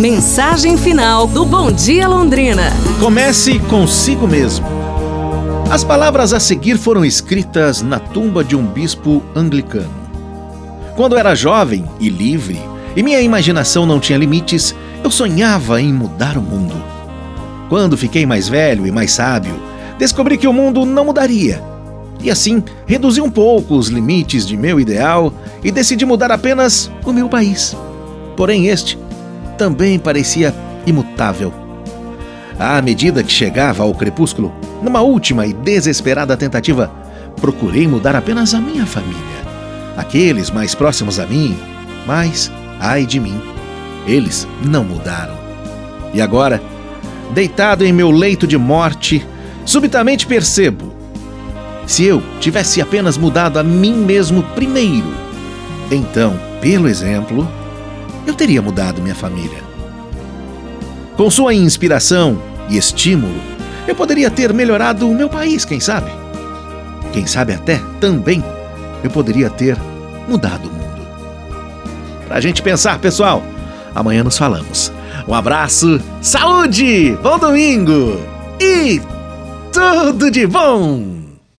Mensagem final do Bom Dia Londrina. Comece consigo mesmo. As palavras a seguir foram escritas na tumba de um bispo anglicano. Quando era jovem e livre, e minha imaginação não tinha limites, eu sonhava em mudar o mundo. Quando fiquei mais velho e mais sábio, descobri que o mundo não mudaria. E assim, reduzi um pouco os limites de meu ideal e decidi mudar apenas o meu país. Porém, este também parecia imutável. À medida que chegava ao crepúsculo, numa última e desesperada tentativa, procurei mudar apenas a minha família. Aqueles mais próximos a mim, mas, ai de mim, eles não mudaram. E agora, deitado em meu leito de morte, subitamente percebo: se eu tivesse apenas mudado a mim mesmo primeiro, então, pelo exemplo, eu teria mudado minha família. Com sua inspiração e estímulo, eu poderia ter melhorado o meu país, quem sabe? Quem sabe até também eu poderia ter mudado o mundo. Pra gente pensar, pessoal, amanhã nos falamos. Um abraço, saúde, bom domingo e tudo de bom!